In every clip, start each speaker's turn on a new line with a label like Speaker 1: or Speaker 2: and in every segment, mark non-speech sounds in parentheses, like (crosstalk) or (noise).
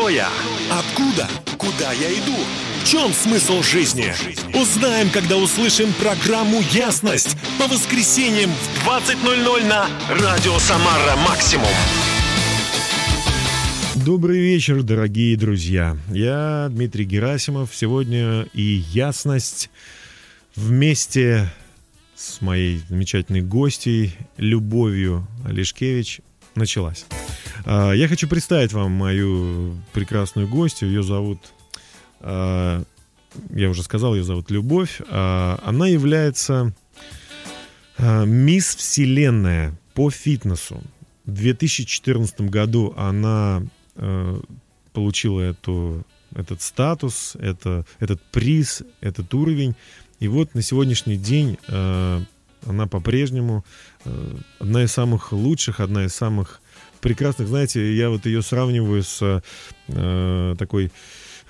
Speaker 1: Кто я? Откуда? Куда я иду? В чем смысл жизни? Узнаем, когда услышим программу «Ясность» по воскресеньям в 20.00 на Радио Самара Максимум.
Speaker 2: Добрый вечер, дорогие друзья. Я Дмитрий Герасимов. Сегодня и «Ясность» вместе с моей замечательной гостьей Любовью Олешкевич началась. А, я хочу представить вам мою прекрасную гостью. Ее зовут, а, я уже сказал, ее зовут Любовь. А, она является мисс Вселенная по фитнесу. В 2014 году она получила эту, этот статус, это, этот приз, этот уровень. И вот на сегодняшний день она по-прежнему одна из самых лучших, одна из самых прекрасных, знаете, я вот ее сравниваю с э, такой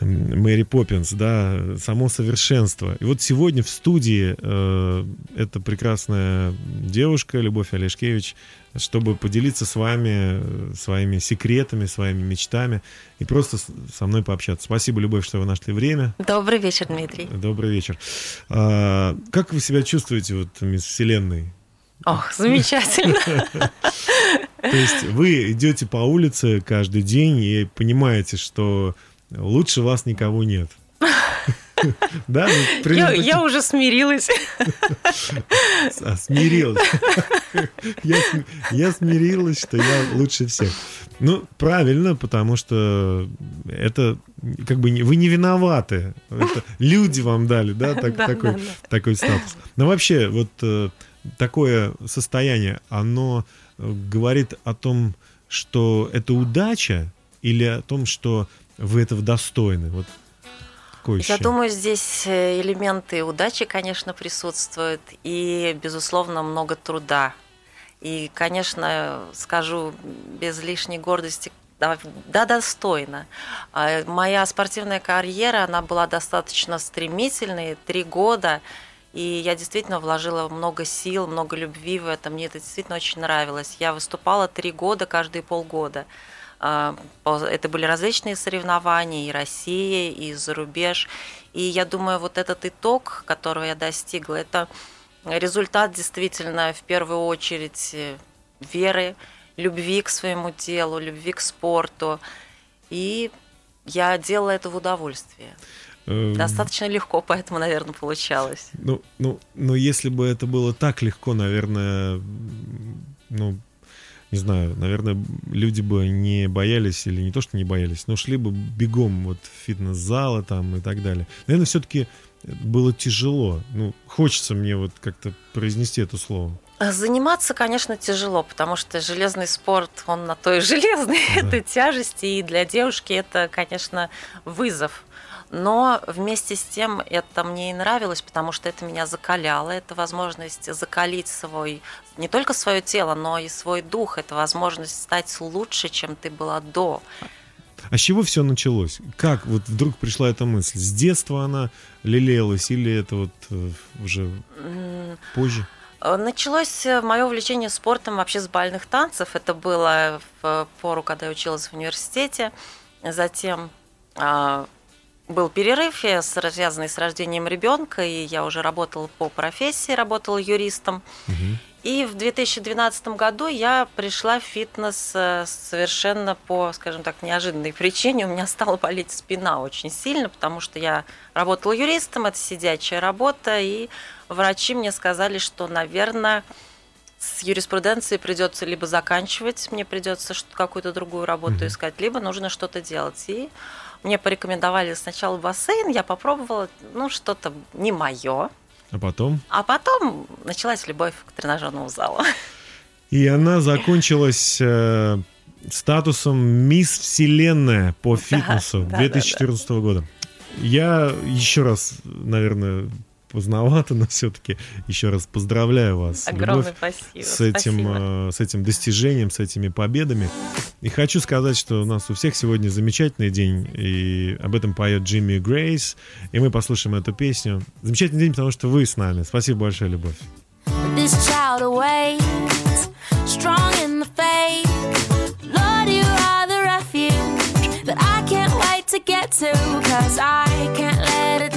Speaker 2: Мэри Поппинс, да, само совершенство. И вот сегодня в студии э, эта прекрасная девушка, Любовь Олешкевич, чтобы поделиться с вами э, своими секретами, своими мечтами и просто со мной пообщаться. Спасибо, Любовь, что вы нашли время.
Speaker 3: Добрый вечер, Дмитрий.
Speaker 2: Добрый вечер. А, как вы себя чувствуете, вот, мисс Вселенной?
Speaker 3: Ох, замечательно.
Speaker 2: То есть вы идете по улице каждый день и понимаете, что лучше вас никого нет.
Speaker 3: Да, ну, я, я уже смирилась.
Speaker 2: А, смирилась. Я, я смирилась, что я лучше всех. Ну, правильно, потому что это как бы вы не виноваты. Это люди вам дали, да, так, да такой, да, да. такой статус. Но вообще, вот э, такое состояние, оно э, говорит о том, что это удача или о том, что вы этого достойны? Вот
Speaker 3: какое Я думаю, здесь э, элементы удачи, конечно, присутствуют, и, безусловно, много труда. И, конечно, скажу без лишней гордости, да, да, достойно. А, моя спортивная карьера, она была достаточно стремительной, три года – и я действительно вложила много сил, много любви в это. Мне это действительно очень нравилось. Я выступала три года, каждые полгода. А, это были различные соревнования, и Россия, и за рубеж. И я думаю, вот этот итог, которого я достигла, это результат действительно в первую очередь веры, любви к своему делу, любви к спорту. И я делала это в удовольствие. Эм, Достаточно легко, поэтому, наверное, получалось.
Speaker 2: Ну, ну, но если бы это было так легко, наверное, ну, не знаю, наверное, люди бы не боялись, или не то, что не боялись, но шли бы бегом вот в фитнес-залы там и так далее. Наверное, все-таки было тяжело. Ну, хочется мне вот как-то произнести это слово.
Speaker 3: Заниматься, конечно, тяжело, потому что железный спорт, он на то и (laughs) железный, да. это тяжесть, и для девушки это, конечно, вызов но вместе с тем это мне и нравилось, потому что это меня закаляло, это возможность закалить свой, не только свое тело, но и свой дух, это возможность стать лучше, чем ты была до.
Speaker 2: А с чего все началось? Как вот вдруг пришла эта мысль? С детства она лелеялась или это вот э, уже позже?
Speaker 3: Э, началось э, мое увлечение спортом вообще с бальных танцев. Это было в пору, когда я училась в университете. Затем а, был перерыв, связанный с рождением ребенка, и я уже работала по профессии, работала юристом. Угу. И в 2012 году я пришла в фитнес э, совершенно по, скажем так, неожиданной причине. У меня стала болеть спина очень сильно, потому что я работала юристом, это сидячая работа, и врачи мне сказали, что, наверное, с юриспруденцией придется либо заканчивать, мне придется какую-то другую работу mm искать, либо нужно что-то делать. И мне порекомендовали сначала бассейн, я попробовала, ну, что-то не мое.
Speaker 2: А потом?
Speaker 3: А потом началась любовь к тренажерному залу.
Speaker 2: И она закончилась э, статусом Мисс Вселенная по фитнесу да, 2014 да, да. года. Я еще раз, наверное, поздновато, но все-таки еще раз поздравляю вас.
Speaker 3: Огромное спасибо.
Speaker 2: С этим, спасибо. Э, с этим достижением, с этими победами. И хочу сказать, что у нас у всех сегодня замечательный день, и об этом поет Джимми Грейс, и мы послушаем эту песню. Замечательный день, потому что вы с нами. Спасибо большое, Любовь. That I can't
Speaker 4: Cause I can't let a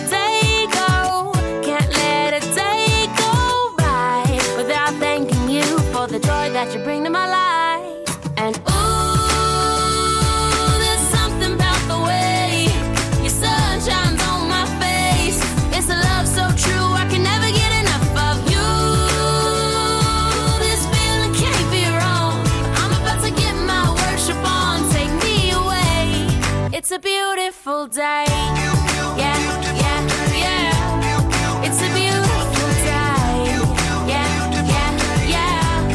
Speaker 4: It's a beautiful day. Yeah, yeah, yeah. It's a beautiful day. Yeah, yeah, yeah.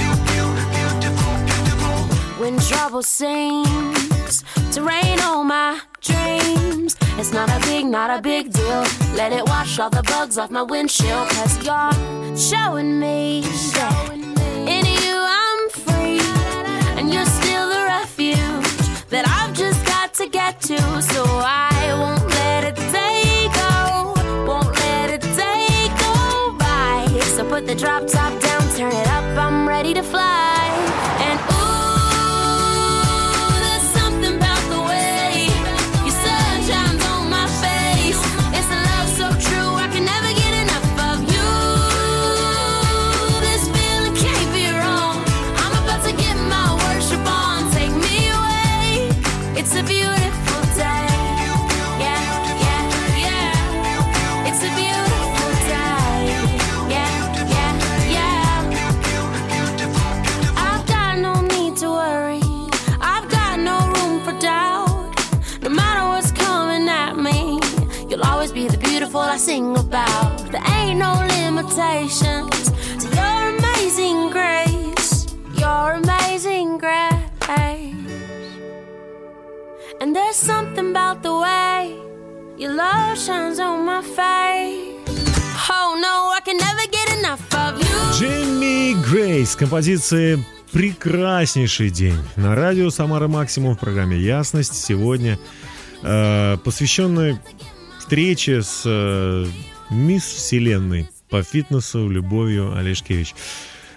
Speaker 4: When trouble seems to rain on my dreams, it's not a big, not a big deal. Let it wash all the bugs off my windshield. Cause you're showing me that in you I'm free. And you're still the refuge that I've just got to get to. So I won't let a day go, won't let a day go by. So put the drop top down, turn it up, I'm ready to fly. Sing about. There ain't no limitations to your amazing grace. Your amazing grace. And there's something about the way your love shines on my face. Oh no, I can never get enough of you.
Speaker 2: Джимми Грейс, композиции «Прекраснейший день» на радио «Самара Максимум» в программе «Ясность». Сегодня э, посвященной встрече с э, мисс Вселенной по фитнесу Любовью Олешкевич.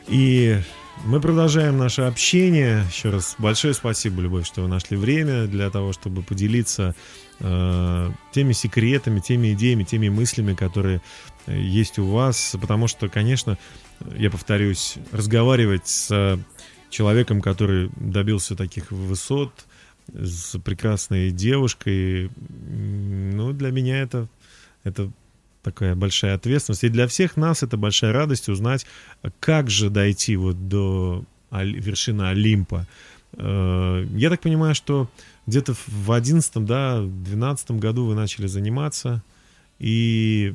Speaker 2: И мы продолжаем наше общение. Еще раз большое спасибо, Любовь, что вы нашли время для того, чтобы поделиться э, теми секретами, теми идеями, теми мыслями, которые э, есть у вас. Потому что, конечно, я повторюсь, разговаривать с человеком, который добился таких высот, с прекрасной девушкой, ну, для меня это, это такая большая ответственность. И для всех нас это большая радость узнать, как же дойти вот до вершины Олимпа. Я так понимаю, что где-то в 11 да, 12 году вы начали заниматься, и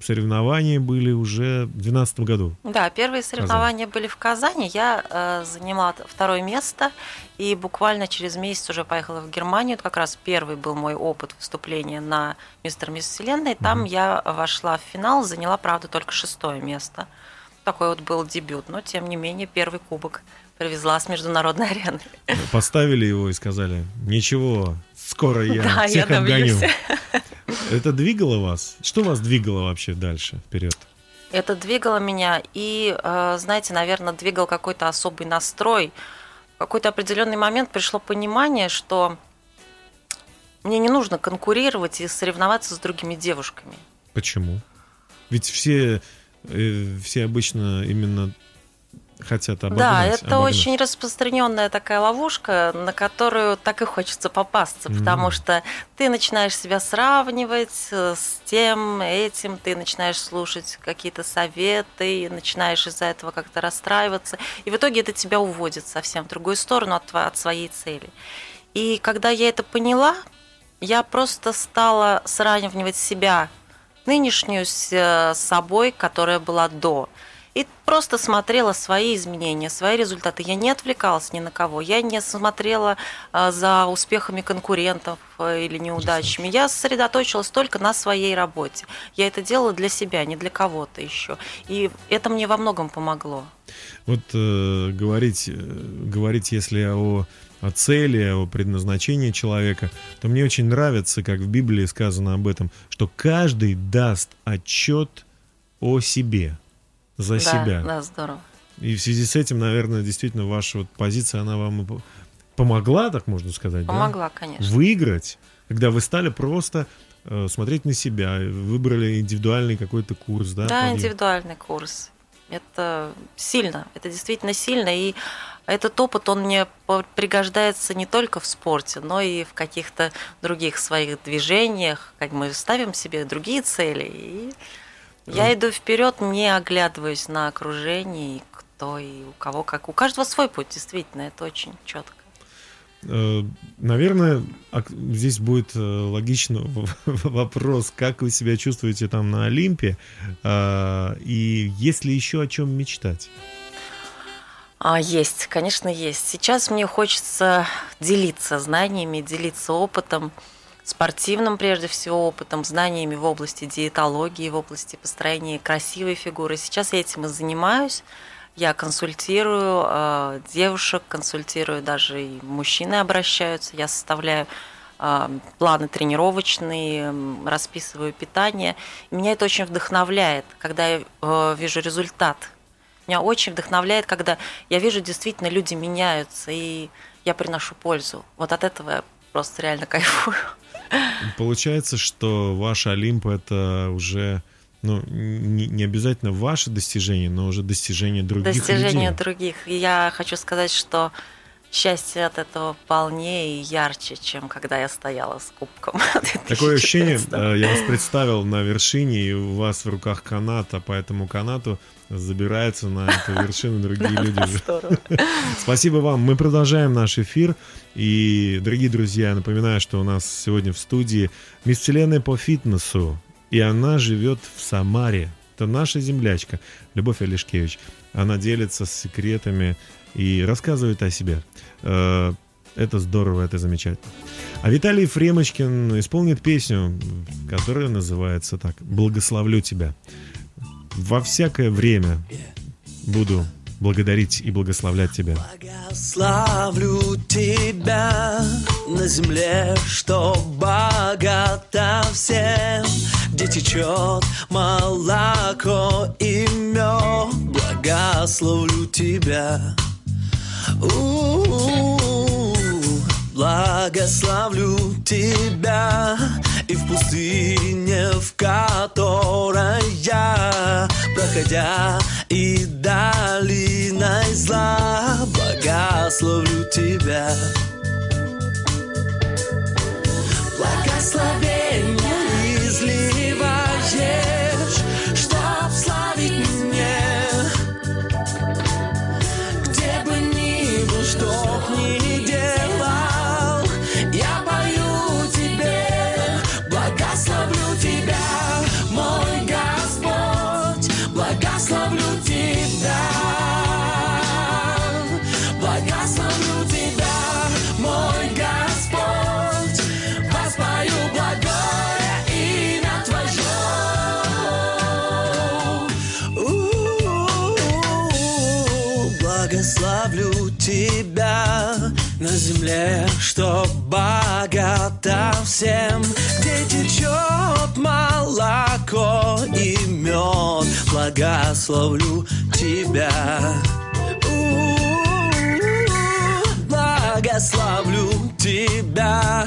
Speaker 2: соревнования были уже в 2012 году.
Speaker 3: Да, первые соревнования Казань. были в Казани. Я э, занимала второе место и буквально через месяц уже поехала в Германию. Это как раз первый был мой опыт выступления на Мистер Мисс Вселенной. Там mm-hmm. я вошла в финал, заняла, правда, только шестое место. Такой вот был дебют, но тем не менее первый кубок привезла с международной арены.
Speaker 2: Поставили его и сказали, ничего, скоро (laughs) я да, всех я обгоню. Это двигало вас? Что вас двигало вообще дальше, вперед?
Speaker 3: Это двигало меня, и, э, знаете, наверное, двигал какой-то особый настрой. В какой-то определенный момент пришло понимание, что мне не нужно конкурировать и соревноваться с другими девушками.
Speaker 2: Почему? Ведь все, э, все обычно именно хотят обогнать.
Speaker 3: Да, это
Speaker 2: обогнать.
Speaker 3: очень распространенная такая ловушка, на которую так и хочется попасться, mm-hmm. потому что ты начинаешь себя сравнивать с тем, этим, ты начинаешь слушать какие-то советы, и начинаешь из-за этого как-то расстраиваться, и в итоге это тебя уводит совсем в другую сторону от, от своей цели. И когда я это поняла, я просто стала сравнивать себя нынешнюю с собой, которая была до и просто смотрела свои изменения, свои результаты. Я не отвлекалась ни на кого, я не смотрела а, за успехами конкурентов э, или неудачами. Я сосредоточилась только на своей работе. Я это делала для себя, не для кого-то еще. И это мне во многом помогло.
Speaker 2: Вот э, говорить, э, говорить, если о о цели, о предназначении человека, то мне очень нравится, как в Библии сказано об этом, что каждый даст отчет о себе за
Speaker 3: да,
Speaker 2: себя.
Speaker 3: Да, здорово.
Speaker 2: И в связи с этим, наверное, действительно ваша вот позиция, она вам помогла, так можно сказать,
Speaker 3: Помогла,
Speaker 2: да?
Speaker 3: конечно.
Speaker 2: Выиграть, когда вы стали просто э, смотреть на себя, выбрали индивидуальный какой-то курс, да?
Speaker 3: Да,
Speaker 2: подъем.
Speaker 3: индивидуальный курс. Это сильно, это действительно сильно. И этот опыт, он мне пригождается не только в спорте, но и в каких-то других своих движениях, как мы ставим себе другие цели. И я иду вперед, не оглядываюсь на окружение, кто и у кого как. У каждого свой путь, действительно, это очень четко.
Speaker 2: Э, Наверное, здесь будет э, логично (laughs) вопрос, как вы себя чувствуете там на Олимпе, а, и есть ли еще о чем мечтать?
Speaker 3: А, есть, конечно, есть. Сейчас мне хочется делиться знаниями, делиться опытом, спортивным прежде всего опытом, знаниями в области диетологии, в области построения красивой фигуры. Сейчас я этим и занимаюсь. Я консультирую э, девушек, консультирую даже и мужчины обращаются. Я составляю э, планы тренировочные, расписываю питание. И меня это очень вдохновляет, когда я э, вижу результат. Меня очень вдохновляет, когда я вижу, действительно, люди меняются, и я приношу пользу. Вот от этого я просто реально (laughs) кайфую.
Speaker 2: Получается, что ваш Олимп это уже ну, не, не обязательно ваше достижение, но уже достижение других
Speaker 3: Достижения
Speaker 2: людей.
Speaker 3: других. И я хочу сказать, что счастье от этого полнее и ярче, чем когда я стояла с кубком. (laughs)
Speaker 2: Такое ощущение,
Speaker 3: 2014.
Speaker 2: э, я вас представил на вершине, и у вас в руках канат, а по этому канату забираются на эту (laughs) вершину другие люди.
Speaker 3: Здорово. (laughs)
Speaker 2: Спасибо вам. Мы продолжаем наш эфир. И, дорогие друзья, я напоминаю, что у нас сегодня в студии Мисс Вселенная по фитнесу. И она живет в Самаре. Это наша землячка, Любовь Олешкевич. Она делится с секретами и рассказывает о себе. Э, Это здорово, это замечательно. А Виталий Фремочкин исполнит песню, которая называется так «Благословлю тебя». Во всякое время буду благодарить и благословлять тебя.
Speaker 5: Благословлю тебя на земле, что богата всем, где течет молоко и мед. Благословлю тебя. Благословлю тебя и в пустыне, в которой я, проходя и долиной зла, благословлю тебя. Благословение земле, что богата всем, где течет молоко и мед. Благословлю тебя. Благословлю тебя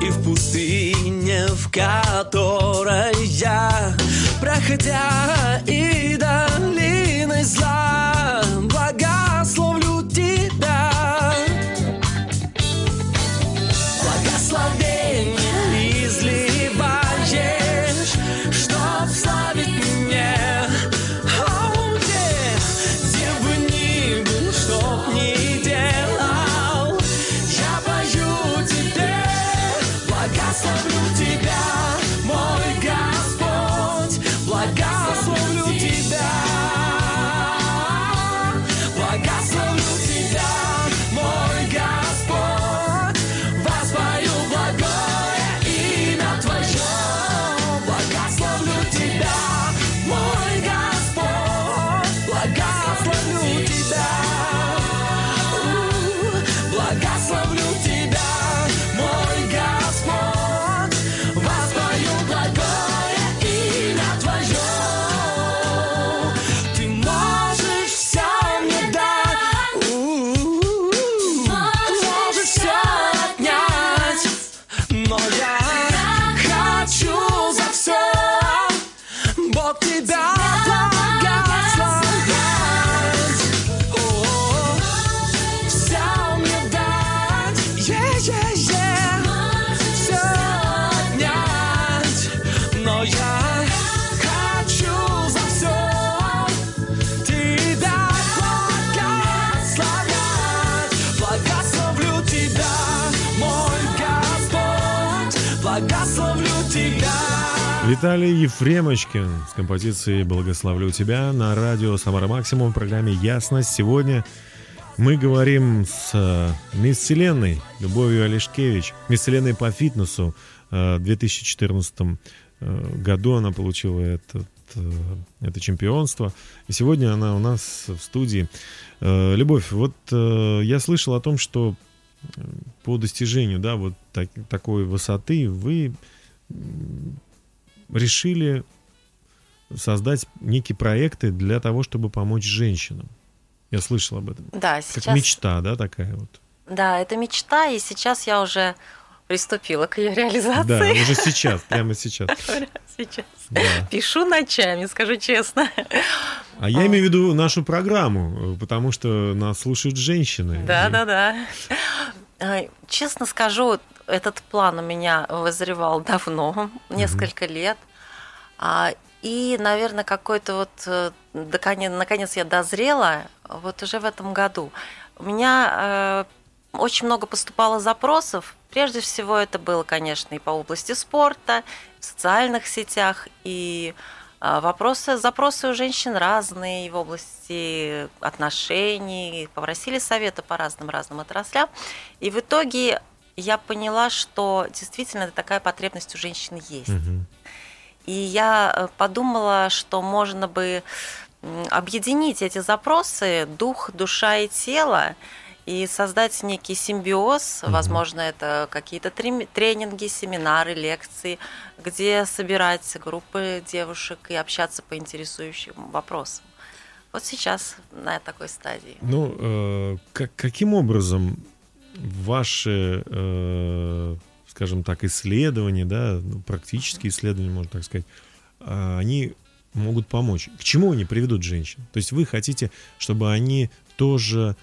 Speaker 5: и в пустыне, в которой я, проходя и долиной зла,
Speaker 2: Виталий Ефремочкин с композицией «Благословлю тебя» на радио «Самара Максимум» в программе «Ясность». Сегодня мы говорим с э, мисс Вселенной Любовью Олешкевич, мисс Вселенной по фитнесу. Э, В 2014 э, году она получила этот, э, это чемпионство. И сегодня она у нас в студии. Любовь, вот я слышал о том, что по достижению да, вот так- такой высоты вы решили создать некие проекты для того, чтобы помочь женщинам. Я слышал об этом.
Speaker 3: Да,
Speaker 2: Как
Speaker 3: сейчас...
Speaker 2: мечта, да, такая вот.
Speaker 3: Да, это мечта, и сейчас я уже приступила к ее
Speaker 2: Да,
Speaker 3: реализации.
Speaker 2: уже сейчас, прямо сейчас. (laughs)
Speaker 3: Сейчас.
Speaker 2: Да.
Speaker 3: Пишу ночами, скажу честно.
Speaker 2: А я имею в виду нашу программу, э, потому что нас слушают женщины.
Speaker 3: Да,
Speaker 2: И-
Speaker 3: да, да. Ай, Честно скажу, этот план у меня вызревал давно, несколько лет. А, И, наверное, какой-то вот э, наконец я дозрела вот уже в этом году. У меня э, очень много поступало запросов. Прежде всего, это было, конечно, и по области спорта, в социальных сетях, и а, Вопросы, запросы у женщин разные в области отношений, попросили совета по разным-разным отраслям. И в итоге я поняла, что действительно такая потребность у женщин есть. И я э, подумала, что можно бы объединить эти запросы, дух, душа и тело, и создать некий симбиоз.
Speaker 2: Мгм.
Speaker 3: Возможно, это какие-то тренинги, семинары, лекции, где собирать группы девушек и общаться по интересующим вопросам. Вот сейчас на такой стадии.
Speaker 2: Ну, э, как- каким образом ваши, э, скажем так, исследования, да, ну, практические исследования, можно так сказать, э, они могут помочь? К чему они приведут женщин? То есть вы хотите, чтобы они тоже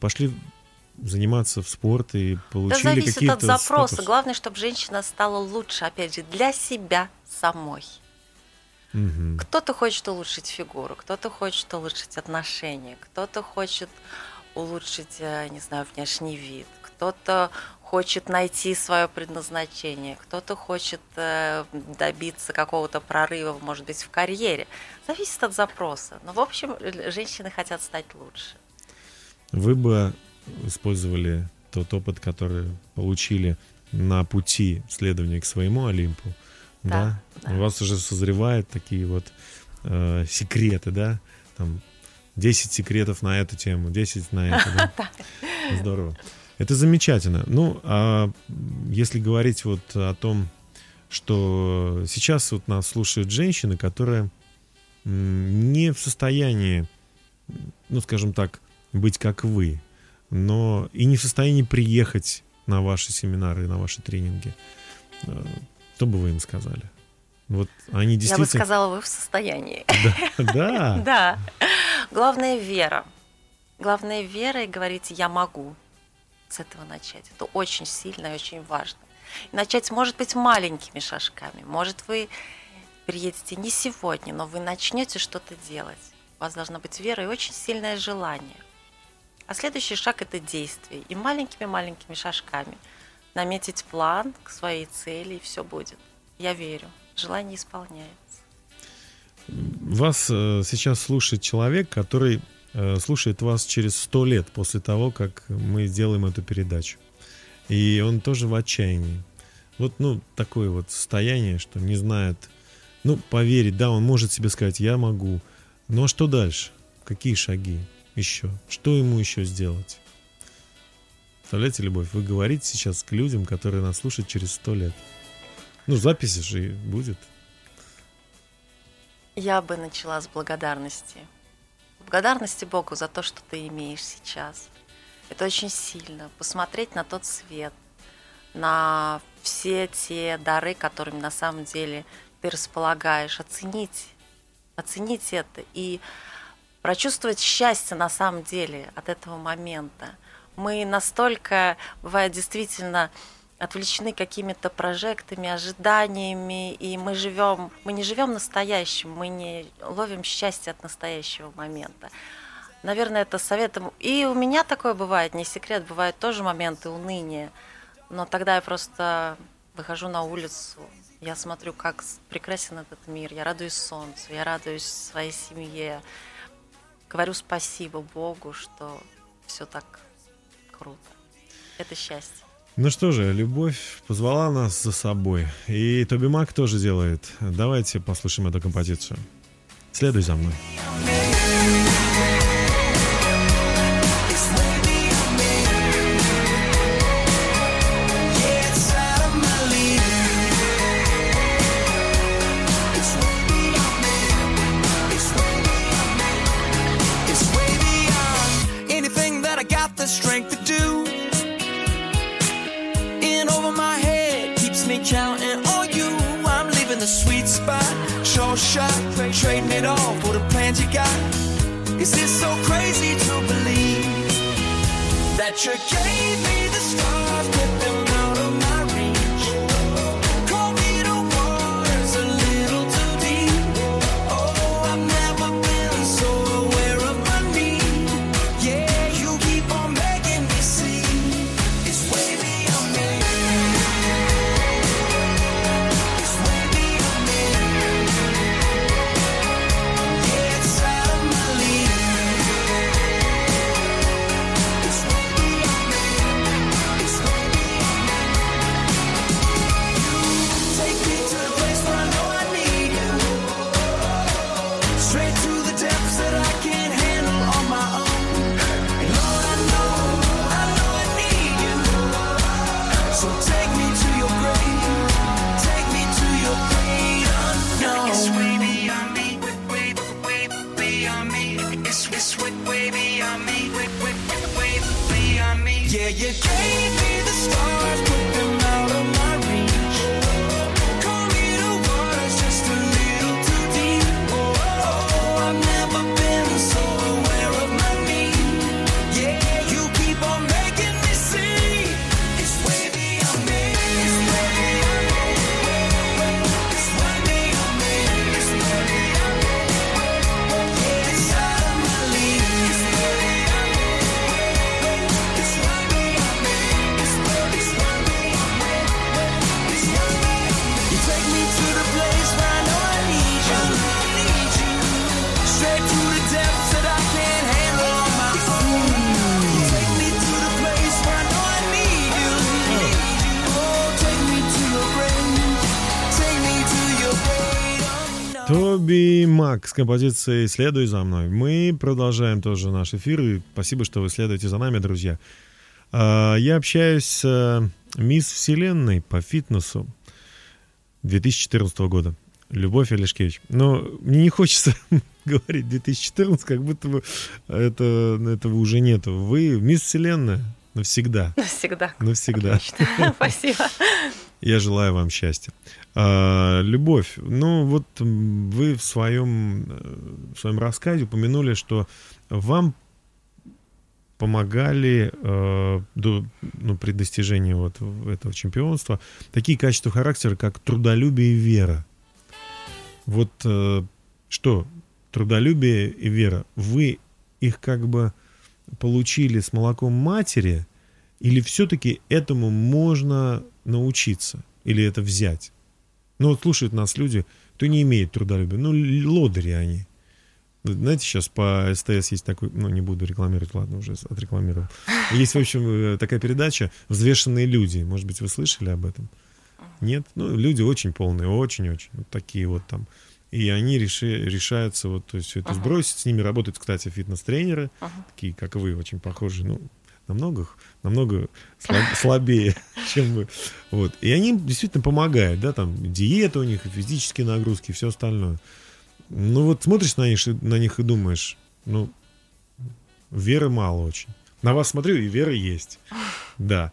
Speaker 2: пошли заниматься в спорт и
Speaker 3: Да
Speaker 2: получили
Speaker 3: зависит
Speaker 2: какие-то
Speaker 3: от запроса.
Speaker 2: статус?
Speaker 3: Главное, чтобы женщина стала лучше, опять же, для себя самой.
Speaker 2: Мгм.
Speaker 3: Кто-то хочет улучшить фигуру, кто-то хочет улучшить отношения, кто-то хочет улучшить, э, не знаю, внешний вид, кто-то хочет найти свое предназначение, кто-то хочет э, добиться какого-то прорыва, может быть, в карьере. Зависит от запроса. Но, в общем, женщины хотят стать лучше.
Speaker 2: Вы бы использовали тот опыт, который получили на пути следования к своему Олимпу, да?
Speaker 3: Да, да.
Speaker 2: У вас уже созревают такие вот э, секреты, да? Там 10 секретов на эту тему, 10 на (laughs) эту, да? Здорово. Это замечательно. Ну, а если говорить вот о том, что сейчас вот нас слушают женщины, которые не в состоянии, ну, скажем так, быть как вы, но и не в состоянии приехать на ваши семинары, на ваши тренинги. Э, Что бы вы им сказали? Вот они
Speaker 3: Я бы
Speaker 2: действительно...
Speaker 3: сказала, вы в состоянии.
Speaker 2: Да, да. (laughs)
Speaker 3: Да. Главное вера. Главное вера и говорить «я могу». С этого начать. Это очень сильно и очень важно. И начать, может быть, маленькими шажками. Может, вы приедете не сегодня, но вы начнете что-то делать. У вас должна быть вера и очень сильное желание. А следующий шаг – это действие. И маленькими-маленькими шажками наметить план к своей цели, и все будет. Я верю. Желание исполняется.
Speaker 2: Вас э, сейчас слушает человек, который э, слушает вас через сто лет после того, как мы сделаем эту передачу. И он тоже в отчаянии. Вот, ну, такое вот состояние, что не знает, ну, поверить, да, он может себе сказать, я могу. Но что дальше? Какие шаги еще? Что ему еще сделать? Представляете, Любовь, вы говорите сейчас к людям, которые нас слушают через сто лет. Ну, записи же и будет.
Speaker 3: Я бы начала с благодарности. Благодарности Богу за то, что ты имеешь сейчас. Это очень сильно. Посмотреть на тот свет, на все те дары, которыми на самом деле ты располагаешь, оценить, оценить это и прочувствовать счастье на самом деле от этого момента. Мы настолько, бывает, действительно отвлечены какими-то прожектами, ожиданиями, и мы живем, мы не живем настоящим, мы не ловим счастье от настоящего момента. Наверное, это советом. И у меня такое бывает, не секрет, бывают тоже моменты уныния, но тогда я просто выхожу на улицу, Я смотрю, как прекрасен этот мир. Я радуюсь солнцу, я радуюсь своей семье. Говорю спасибо Богу, что все так круто. Это счастье.
Speaker 2: Ну что же, любовь позвала нас за собой. И Тоби Мак тоже делает. Давайте послушаем эту композицию. Следуй за мной.
Speaker 6: Do. In over my head keeps me counting on you. I'm leaving the sweet spot, sure shot, trading it all for the plans you got. Is this so crazy to believe that you gave me the stars,
Speaker 2: с композицией «Следуй за мной». Мы продолжаем тоже наш эфир, и спасибо, что вы следуете за нами, друзья. А, Я общаюсь с э, мисс Вселенной по фитнесу 2014 года. Любовь Олешкевич. Но мне не хочется (laughs) говорить 2014, как будто бы это, этого уже нету. Вы мисс Вселенная навсегда.
Speaker 3: Навсегда.
Speaker 2: Навсегда.
Speaker 3: Отлично. (laughs) Спасибо.
Speaker 2: Я желаю вам счастья. А, любовь, ну вот вы в своем, э, в своем рассказе упомянули, что вам помогали э, до, ну, при достижении вот этого чемпионства такие качества характера, как трудолюбие и вера. Вот э, что, трудолюбие и вера, вы их как бы получили с молоком матери, или все-таки этому можно научиться, или это взять? Ну вот слушают нас люди, кто не имеет трудолюбия, ну лодыри они. Знаете, сейчас по СТС есть такой, ну не буду рекламировать, ладно, уже отрекламировал. Есть, в общем, э, такая передача «Взвешенные люди». Может быть, вы слышали об этом? Нет? Ну, люди очень полные, очень-очень. Вот такие вот там. И они реши- решаются вот то есть, все это сбросить. С ними работают, кстати, фитнес-тренеры, такие, как вы, очень похожие. Ну, намного, намного слаб- (laughs) слабее, чем вы. Вот. И они действительно помогают, да, там диета у них, физические нагрузки, все остальное. Ну вот смотришь на них, на них и думаешь, ну, веры мало очень. На вас смотрю, и вера есть. (laughs) Да.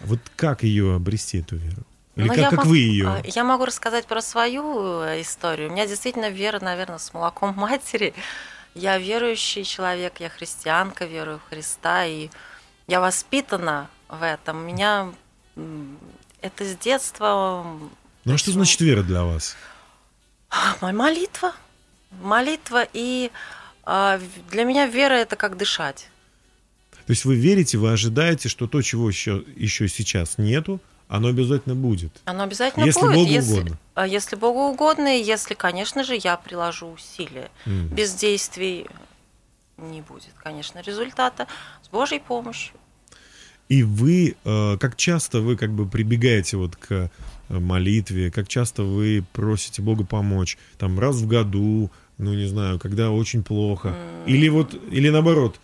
Speaker 2: Вот как ее обрести, эту веру? Или
Speaker 3: Ну,
Speaker 2: как, как
Speaker 3: мог-
Speaker 2: вы ее?
Speaker 3: а, Я могу рассказать про свою э, историю. У меня действительно вера, наверное, с молоком (laughs) матери. Я верующий человек, я христианка, верую в Христа, и я воспитана в этом. У меня это с детства
Speaker 2: Ну а что значит вера для вас?
Speaker 3: моя молитва. Молитва, и а, для меня вера это как дышать.
Speaker 2: То есть вы верите, вы ожидаете, что то, чего еще, еще сейчас нету, оно обязательно будет.
Speaker 3: Оно обязательно
Speaker 2: Если
Speaker 3: будет.
Speaker 2: Богу
Speaker 3: если,
Speaker 2: угодно.
Speaker 3: а если Богу угодно, и если, конечно же, я приложу усилия.
Speaker 2: Мгм.
Speaker 3: Без действий не будет, конечно, результата. С Божьей помощью.
Speaker 2: И вы, э, как часто вы как бы прибегаете вот к э, молитве, как часто вы просите Бога помочь, там раз в году, ну не знаю, когда очень плохо, или вот, или наоборот,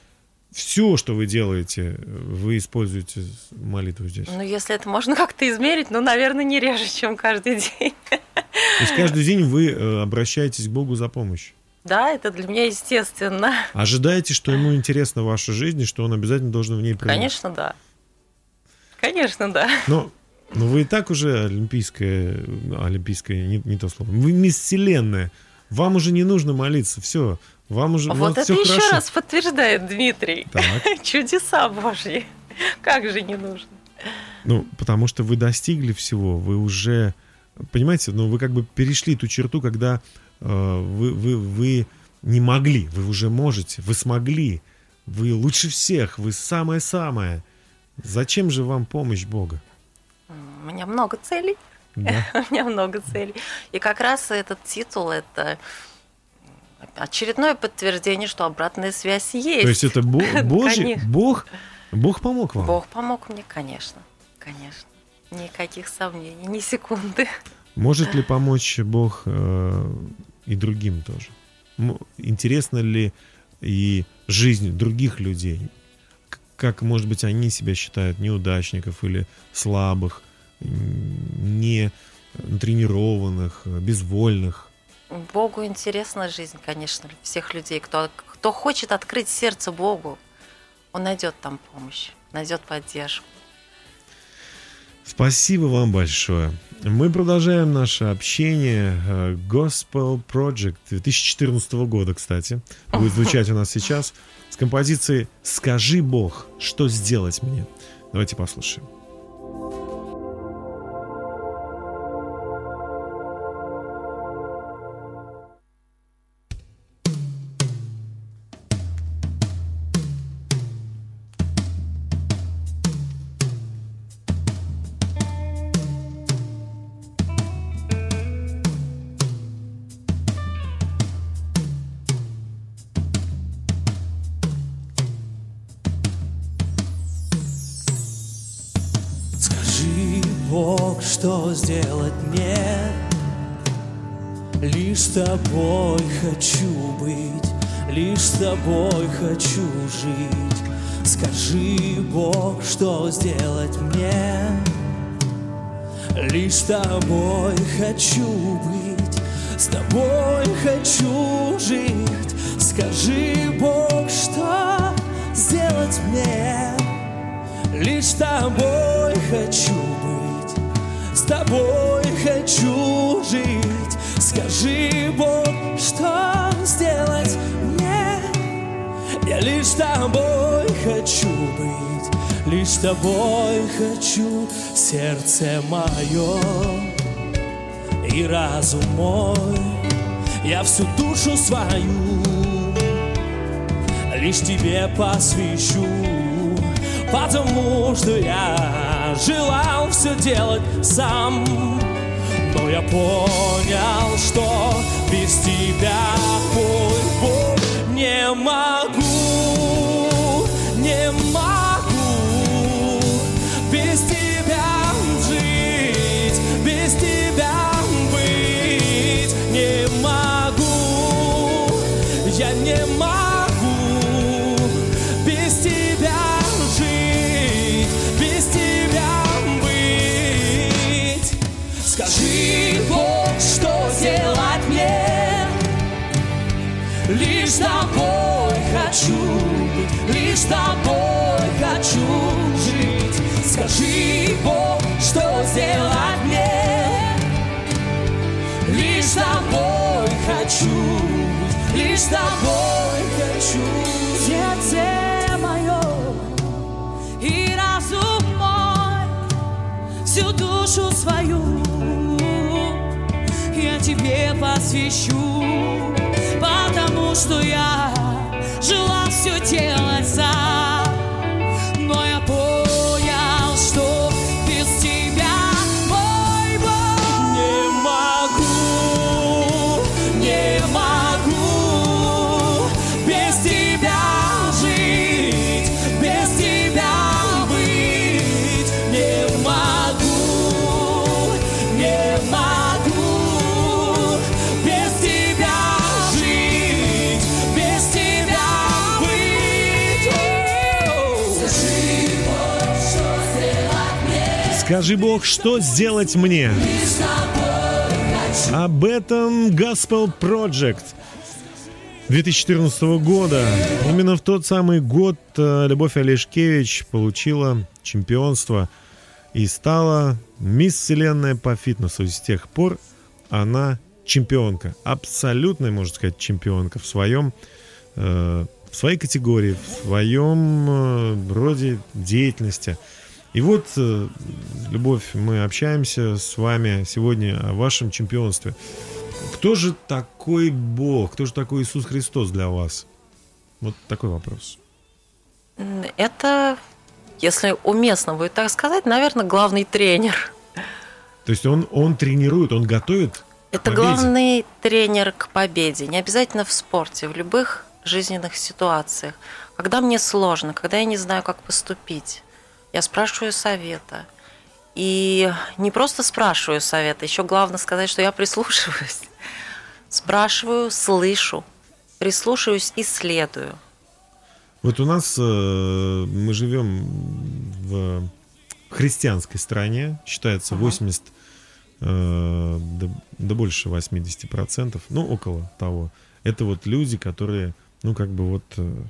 Speaker 2: все, что вы делаете, вы используете молитву здесь.
Speaker 3: Ну, если это можно как-то измерить, ну, наверное, не реже, чем каждый день.
Speaker 2: То есть каждый день вы э, обращаетесь к Богу за помощью.
Speaker 3: Да, это для меня естественно.
Speaker 2: Ожидаете, что ему интересна ваша жизнь, и что он обязательно должен в ней принять.
Speaker 3: Конечно, да. Конечно, да.
Speaker 2: Но, но вы и так уже олимпийская, олимпийская, не, не то слово, вы мисс Вселенная. Вам уже не нужно молиться, все. Вам уже
Speaker 3: Вот это
Speaker 2: все
Speaker 3: еще
Speaker 2: хорошо.
Speaker 3: раз подтверждает Дмитрий.
Speaker 2: Так. (laughs)
Speaker 3: Чудеса Божьи. Как же не нужно?
Speaker 2: Ну, потому что вы достигли всего, вы уже, понимаете, ну, вы как бы перешли ту черту, когда э, вы, вы, вы не могли, вы уже можете, вы смогли, вы лучше всех, вы самое-самое. Зачем же вам помощь Бога?
Speaker 3: У меня много целей.
Speaker 2: Да. (laughs)
Speaker 3: У меня много целей. И как раз этот титул это очередное подтверждение, что обратная связь есть.
Speaker 2: То есть это Бо- (laughs) Божий. Бог, Бог помог вам?
Speaker 3: Бог помог мне, конечно. Конечно. Никаких сомнений, ни секунды.
Speaker 2: Может ли (laughs) помочь Бог э, и другим тоже? Интересна ли и жизнь других людей? Как, может быть, они себя считают неудачников или слабых, не тренированных, безвольных?
Speaker 3: Богу интересна жизнь, конечно, всех людей. Кто, кто хочет открыть сердце Богу, он найдет там помощь, найдет поддержку.
Speaker 2: Спасибо вам большое. Мы продолжаем наше общение. Э, Gospel Project 2014 года, кстати, будет звучать у нас сейчас с композицией «Скажи Бог, что сделать мне». Давайте послушаем.
Speaker 5: Мне? Лишь с тобой хочу быть, лишь с тобой хочу жить. Скажи, Бог, что сделать мне? Лишь с тобой хочу быть, с тобой хочу жить. Скажи, Бог, что сделать мне? Лишь с тобой хочу быть, с тобой хочу жить. Скажи, Бог, что сделать мне? Я лишь тобой хочу быть, лишь тобой хочу сердце мое и разум мой. Я всю душу свою лишь тебе посвящу, потому что я желал все делать сам. Но я понял, что без тебя, ой, Бог, не могу, не могу. Без тебя жить, без тебя быть, не могу, я не могу тобой хочу жить. Скажи, Бог, что сделать мне? Лишь с тобой хочу лишь с тобой хочу. Сердце мое
Speaker 7: и разум мой, всю душу свою я тебе посвящу, потому что я желал все делать
Speaker 2: Скажи, Бог, что сделать мне? Об этом Gospel Project 2014 года. Именно в тот самый год э, Любовь Олешкевич получила чемпионство и стала мисс Вселенная по фитнесу. И с тех пор она чемпионка. Абсолютная, можно сказать, чемпионка в своем э, в своей категории, в своем э, роде деятельности. И вот, э, Любовь, мы общаемся с вами сегодня о вашем чемпионстве. Кто же такой Бог? Кто же такой Иисус Христос для вас? Вот такой вопрос.
Speaker 3: Это, если уместно будет так сказать, наверное, главный тренер.
Speaker 2: То есть он, он тренирует, он готовит
Speaker 3: Это
Speaker 2: победе.
Speaker 3: главный тренер к победе. Не обязательно в спорте, в любых жизненных ситуациях. Когда мне сложно, когда я не знаю, как поступить, я спрашиваю совета. И не просто спрашиваю совета, еще главное сказать, что я прислушиваюсь. Спрашиваю, слышу, прислушиваюсь и следую.
Speaker 2: Вот у нас э, мы живем в христианской стране, считается 80, э, да, да больше 80%, ну около того. Это вот люди, которые, ну как бы вот э,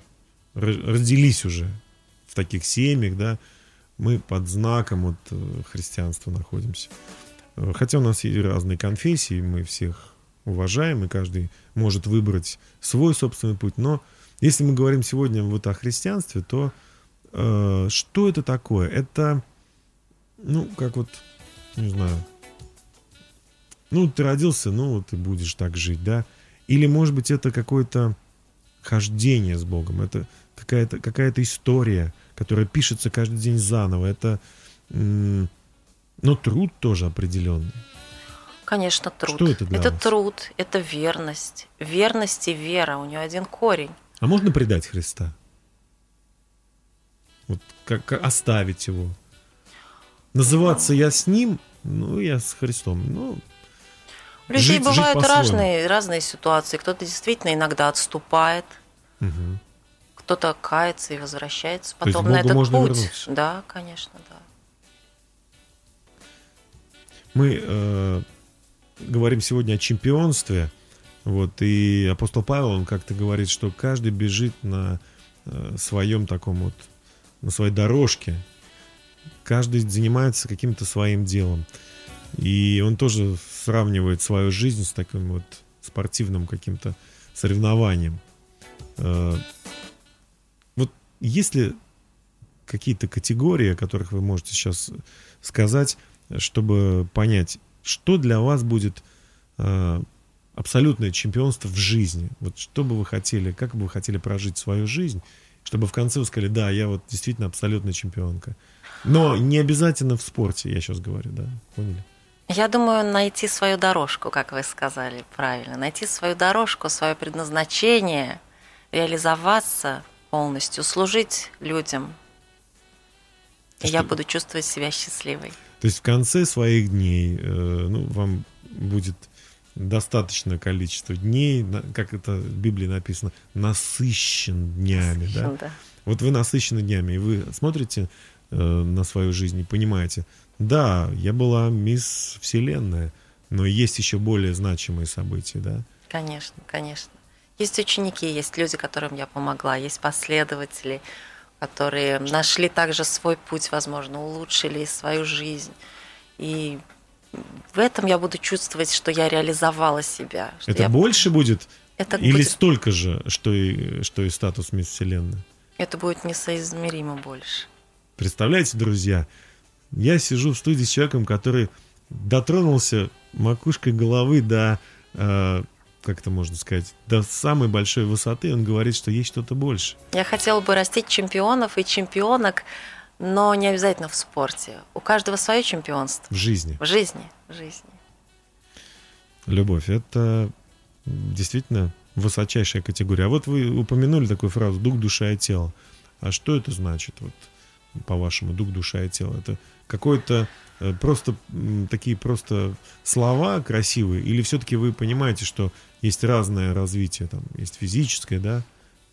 Speaker 2: ро- родились уже в таких семьях, да, мы под знаком вот э, христианства находимся. Э, Хотя у нас есть разные конфессии, мы всех уважаем, и каждый может выбрать свой собственный путь. Но если мы говорим сегодня вот о христианстве, то э, что это такое? Это, ну, как вот, не знаю, ну, ты родился, ну, ты будешь так жить, да? Или, может быть, это какое-то хождение с Богом, это какая-то какая история, которая пишется каждый день заново. Это, м, ну, труд тоже определенный.
Speaker 3: Конечно, труд.
Speaker 2: Что это для вас?
Speaker 3: труд, это верность. Верность и вера. У нее один корень.
Speaker 2: А можно предать Христа? Вот как, как оставить его? Называться я с ним, ну, я с Христом. Ну,
Speaker 3: У людей
Speaker 2: Жить- жить
Speaker 3: бывают
Speaker 2: по-своему.
Speaker 3: разные, разные ситуации. Кто-то действительно иногда отступает,
Speaker 2: мгм.
Speaker 3: кто-то кается и возвращается
Speaker 2: То есть
Speaker 3: потом на этот
Speaker 2: можно
Speaker 3: путь.
Speaker 2: вернуться?
Speaker 3: Да, конечно, да.
Speaker 2: мы э, говорим сегодня о чемпионстве. Вот, и апостол Павел, он как-то говорит, что каждый бежит на э, своем таком вот, на своей дорожке. Каждый занимается каким-то своим делом. И он тоже сравнивает свою жизнь с таким вот спортивным каким-то соревнованием. Э, вот есть ли какие-то категории, о которых вы можете сейчас сказать, чтобы понять, что для вас будет э, абсолютное чемпионство в жизни? Вот что бы вы хотели, как бы вы хотели прожить свою жизнь, чтобы в конце вы сказали, да, я вот действительно абсолютная чемпионка. Но не обязательно в спорте, я сейчас говорю, да, поняли?
Speaker 3: Я думаю, найти свою дорожку, как вы сказали правильно. Найти свою дорожку, свое предназначение, реализоваться полностью, служить людям. И я буду чувствовать себя счастливой.
Speaker 2: То есть в конце своих дней, э, ну, вам будет достаточное количество дней, как это в Библии написано, насыщен днями, да?
Speaker 3: Да.
Speaker 2: Вот вы насыщены днями, и вы смотрите э, на свою жизнь и понимаете, да, я была мисс Вселенная, но есть еще более значимые события, да?
Speaker 3: Конечно, конечно. Есть ученики, есть люди, которым я помогла, есть последователи, которые нашли также свой путь, возможно, улучшили свою жизнь. И в этом я буду чувствовать, что я реализовала себя.
Speaker 2: Это
Speaker 3: я-
Speaker 2: больше будет
Speaker 3: это
Speaker 2: или
Speaker 3: будет,
Speaker 2: столько же, что и, что и статус мисс Вселенная?
Speaker 3: это будет несоизмеримо больше.
Speaker 2: Представляете, друзья, я сижу в студии с человеком, который дотронулся макушкой головы до, э, как это можно сказать, до самой большой высоты. Он говорит, что есть что-то больше.
Speaker 3: Я хотела бы растить чемпионов и чемпионок, но не обязательно в спорте. У каждого свое чемпионство.
Speaker 2: в жизни.
Speaker 3: В жизни, в жизни.
Speaker 2: Любовь, это действительно высочайшая категория. А вот вы упомянули такую фразу «дух, душа и тело». А что это значит, вот, по-вашему, дух, душа и тело? Это какое-то э, просто такие просто слова красивые? Или все-таки вы понимаете, что есть разное развитие, там, есть физическое, да?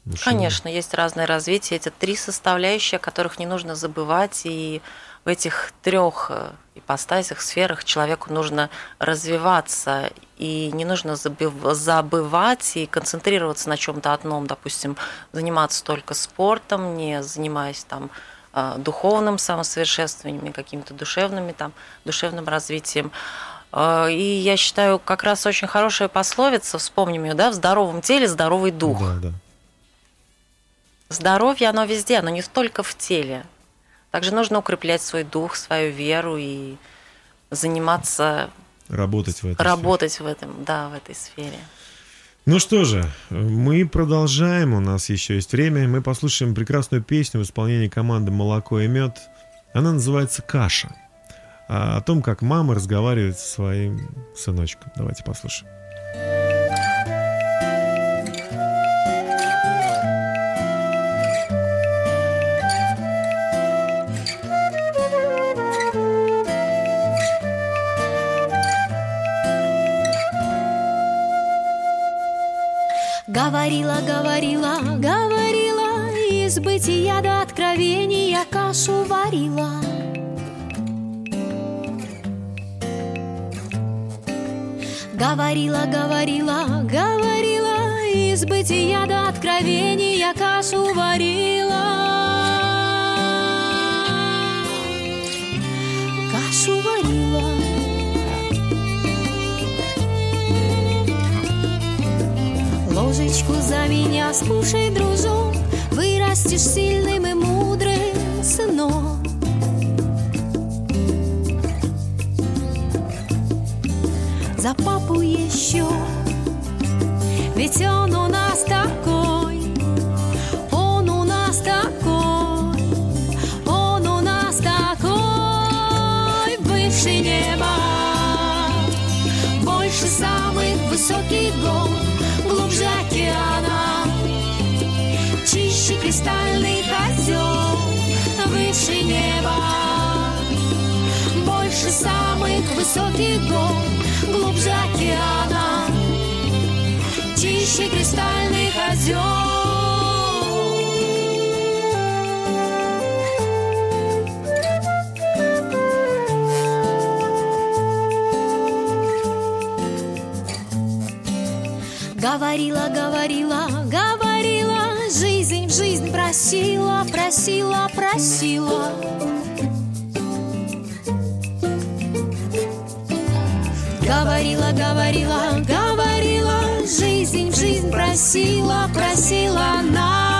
Speaker 2: душевное?
Speaker 3: Конечно, есть разное развитие. Это три составляющие, о которых не нужно забывать. И в этих трех э, ипостасях, сферах человеку нужно развиваться, и не нужно забыв- забывать и концентрироваться на чем-то одном, допустим, заниматься только спортом, не занимаясь там духовным самосовершенствованием, какими-то душевными там, душевным развитием. Э, И я считаю, как раз очень хорошая пословица, вспомним ее, да, в здоровом теле здоровый дух.
Speaker 2: Да, да.
Speaker 3: Здоровье, оно везде, оно не только в теле. Также нужно укреплять свой дух, свою веру и заниматься,
Speaker 2: Работать в этом.
Speaker 3: работать в этом, да, в этой сфере.
Speaker 2: Ну что же, мы продолжаем, у нас еще есть время. Мы послушаем прекрасную песню в исполнении команды «Молоко и мед». Она называется «Каша». А о том, как мама разговаривает со своим сыночком. Давайте послушаем.
Speaker 7: Говорила, говорила, говорила, из бытия до откровения кашу варила. Говорила, говорила, говорила, из бытия до откровения кашу варила. Ложечку за меня скушай, дружок, Вырастешь сильным и мудрым сыном. За папу еще, ведь он у нас такой, он у нас такой, он у нас такой, выше неба, больше самых высоких гор, чище кристальных озер, выше неба, больше самых высоких гор, глубже океана, чище кристальных озер. Говорила, говорила, просила, просила. Говорила, говорила, говорила, жизнь жизнь просила, просила она.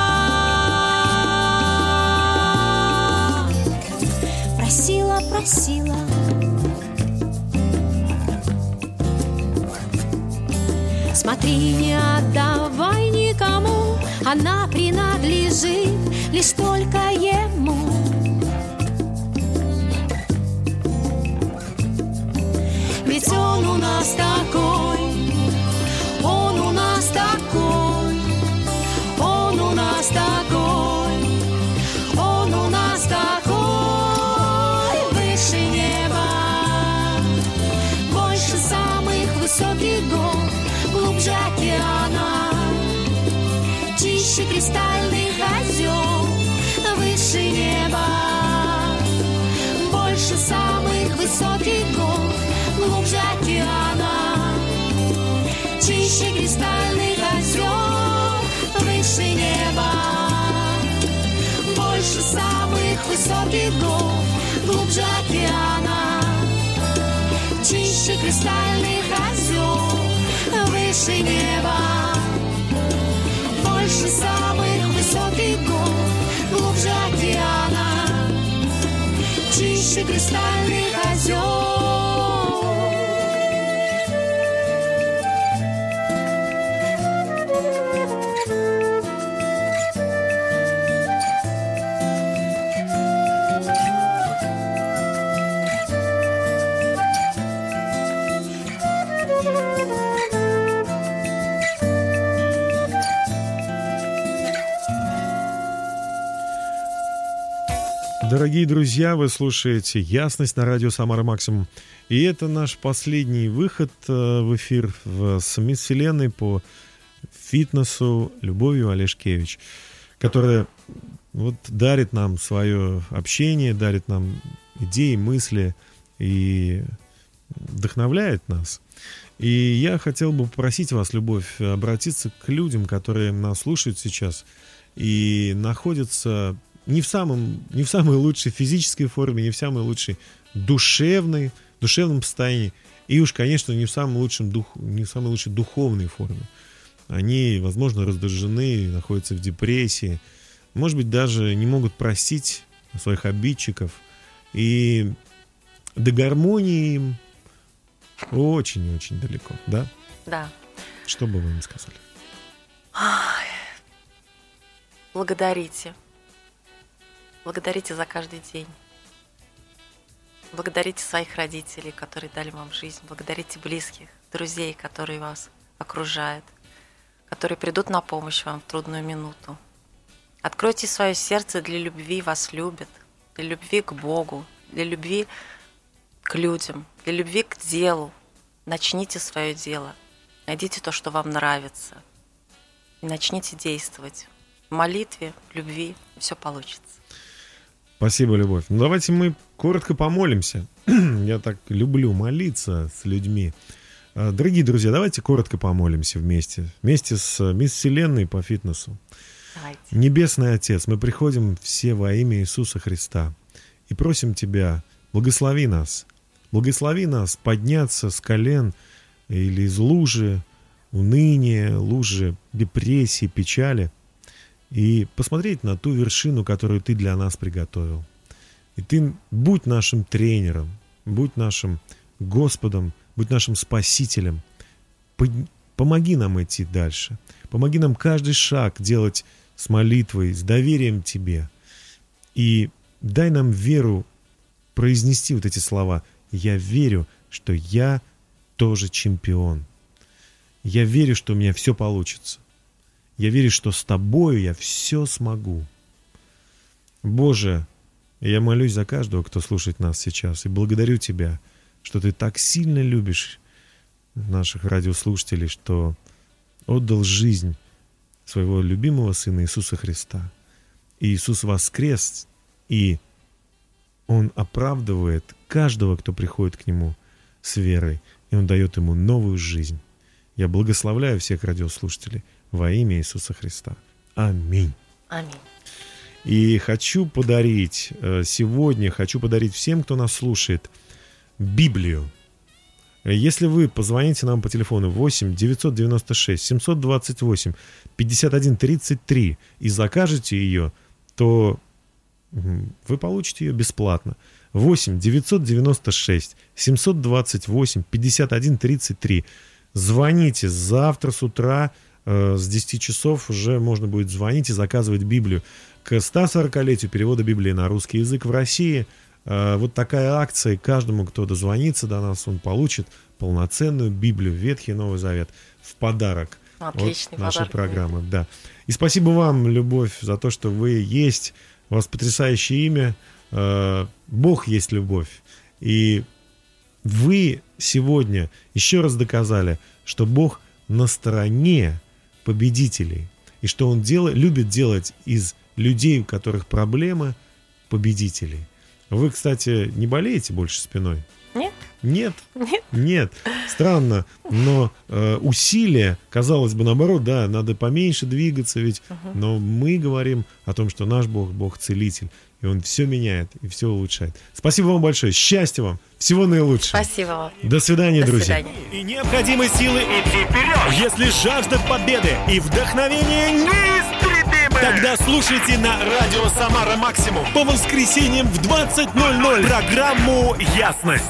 Speaker 7: Просила, просила. Смотри, не отдавай никому, она принадлежит лишь только ему. Ведь он у нас такой, высоких гор, глубже океана, чище кристальных озер, выше неба, больше самых высоких гор, глубже океана, чище кристальных озер, выше неба, больше самых высоких гор, чище кристальных озер.
Speaker 2: Дорогие друзья, вы слушаете «Ясность» на радио «Самара Максимум». И это наш последний выход э, в эфир в, с Мисс Вселенной по фитнесу Любовью Олешкевич, которая вот дарит нам свое общение, дарит нам идеи, мысли и вдохновляет нас. И я хотел бы попросить вас, Любовь, обратиться к людям, которые нас слушают сейчас и находятся не в, самом, не в самой лучшей физической форме, не в самой лучшей душевной, душевном состоянии, и уж, конечно, не в самом лучшем дух, не в самой лучшей духовной форме. Они, возможно, раздражены, находятся в депрессии, может быть, даже не могут простить своих обидчиков. И до гармонии им очень-очень далеко, да?
Speaker 3: Да.
Speaker 2: Что бы вы им сказали?
Speaker 3: Благодарите. Благодарите за каждый день. Благодарите своих родителей, которые дали вам жизнь. Благодарите близких, друзей, которые вас окружают, которые придут на помощь вам в трудную минуту. Откройте свое сердце для любви, вас любят, для любви к Богу, для любви к людям, для любви к делу. Начните свое дело. Найдите то, что вам нравится. И начните действовать. В молитве, в любви все получится.
Speaker 2: Спасибо, Любовь. Ну, давайте мы коротко помолимся. (clears throat) Я так люблю молиться с людьми. А, Дорогие друзья, давайте коротко помолимся вместе. Вместе с э, Мисс Вселенной по фитнесу.
Speaker 3: Давайте.
Speaker 2: Небесный Отец, мы приходим все во имя Иисуса Христа и просим Тебя, благослови нас. Благослови нас подняться с колен или из лужи уныния, лужи депрессии, печали и посмотреть на ту вершину, которую Ты для нас приготовил. И Ты будь нашим тренером, будь нашим Господом, будь нашим Спасителем. Помоги нам идти дальше. Помоги нам каждый шаг делать с молитвой, с доверием Тебе. И дай нам веру произнести вот эти слова. Я верю, что я тоже чемпион. Я верю, что у меня все получится. Я верю, что с тобою я все смогу. Боже, я молюсь за каждого, кто слушает нас сейчас, и благодарю Тебя, что Ты так сильно любишь наших радиослушателей, что отдал жизнь своего любимого Сына Иисуса Христа. И Иисус воскрес, и Он оправдывает каждого, кто приходит к Нему с верой, и Он дает ему новую жизнь. Я благословляю всех радиослушателей во имя Иисуса Христа. Аминь.
Speaker 3: Аминь.
Speaker 2: И хочу подарить э, сегодня, хочу подарить всем, кто нас слушает, Библию. Если вы позвоните нам по телефону 8 996 728 51 33 и закажете ее, то вы получите ее бесплатно. 8 996 728 51 33. Звоните завтра с утра с 10 часов уже можно будет звонить и заказывать Библию. К 140-летию перевода Библии на русский язык в России э, вот такая акция. Каждому, кто дозвонится до нас, он получит полноценную Библию, Ветхий и Новый Завет в подарок
Speaker 3: Отличный
Speaker 2: от нашей
Speaker 3: подарок
Speaker 2: программы. Да. И спасибо вам, Любовь, за то, что вы есть. У вас потрясающее имя. Э, Бог есть любовь. И вы сегодня еще раз доказали, что Бог на стороне победителей. И что Он дел- любит делать из людей, у которых проблемы, победителей. Вы, кстати, не болеете больше спиной?
Speaker 3: Нет?
Speaker 2: Нет.
Speaker 3: Нет.
Speaker 2: Нет. Странно, но э, усилия, казалось бы, наоборот, да, надо поменьше двигаться, ведь, но мы говорим о том, что наш Бог, Бог целитель, и Он все меняет и все улучшает. Спасибо вам большое, счастья вам, всего наилучшего.
Speaker 3: Спасибо вам.
Speaker 2: До свидания,
Speaker 3: До
Speaker 2: друзья.
Speaker 3: свидания.
Speaker 1: И необходимой силы идти вперед. Если жажда победы и вдохновение неистребимы, тогда слушайте на радио Самара Максимум по воскресеньям в 20.00 программу «Ясность».